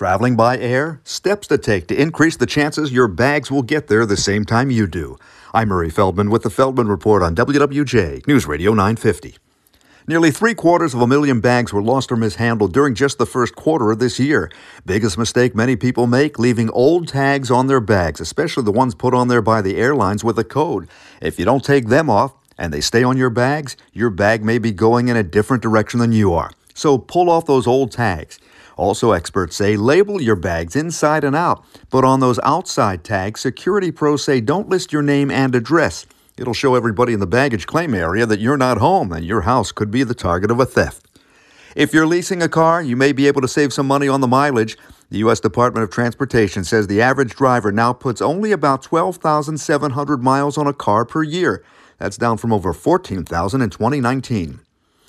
Traveling by air? Steps to take to increase the chances your bags will get there the same time you do. I'm Murray Feldman with the Feldman Report on WWJ News Radio 950. Nearly three quarters of a million bags were lost or mishandled during just the first quarter of this year. Biggest mistake many people make leaving old tags on their bags, especially the ones put on there by the airlines with a code. If you don't take them off and they stay on your bags, your bag may be going in a different direction than you are. So pull off those old tags. Also, experts say label your bags inside and out, but on those outside tags, security pros say don't list your name and address. It'll show everybody in the baggage claim area that you're not home and your house could be the target of a theft. If you're leasing a car, you may be able to save some money on the mileage. The U.S. Department of Transportation says the average driver now puts only about 12,700 miles on a car per year. That's down from over 14,000 in 2019.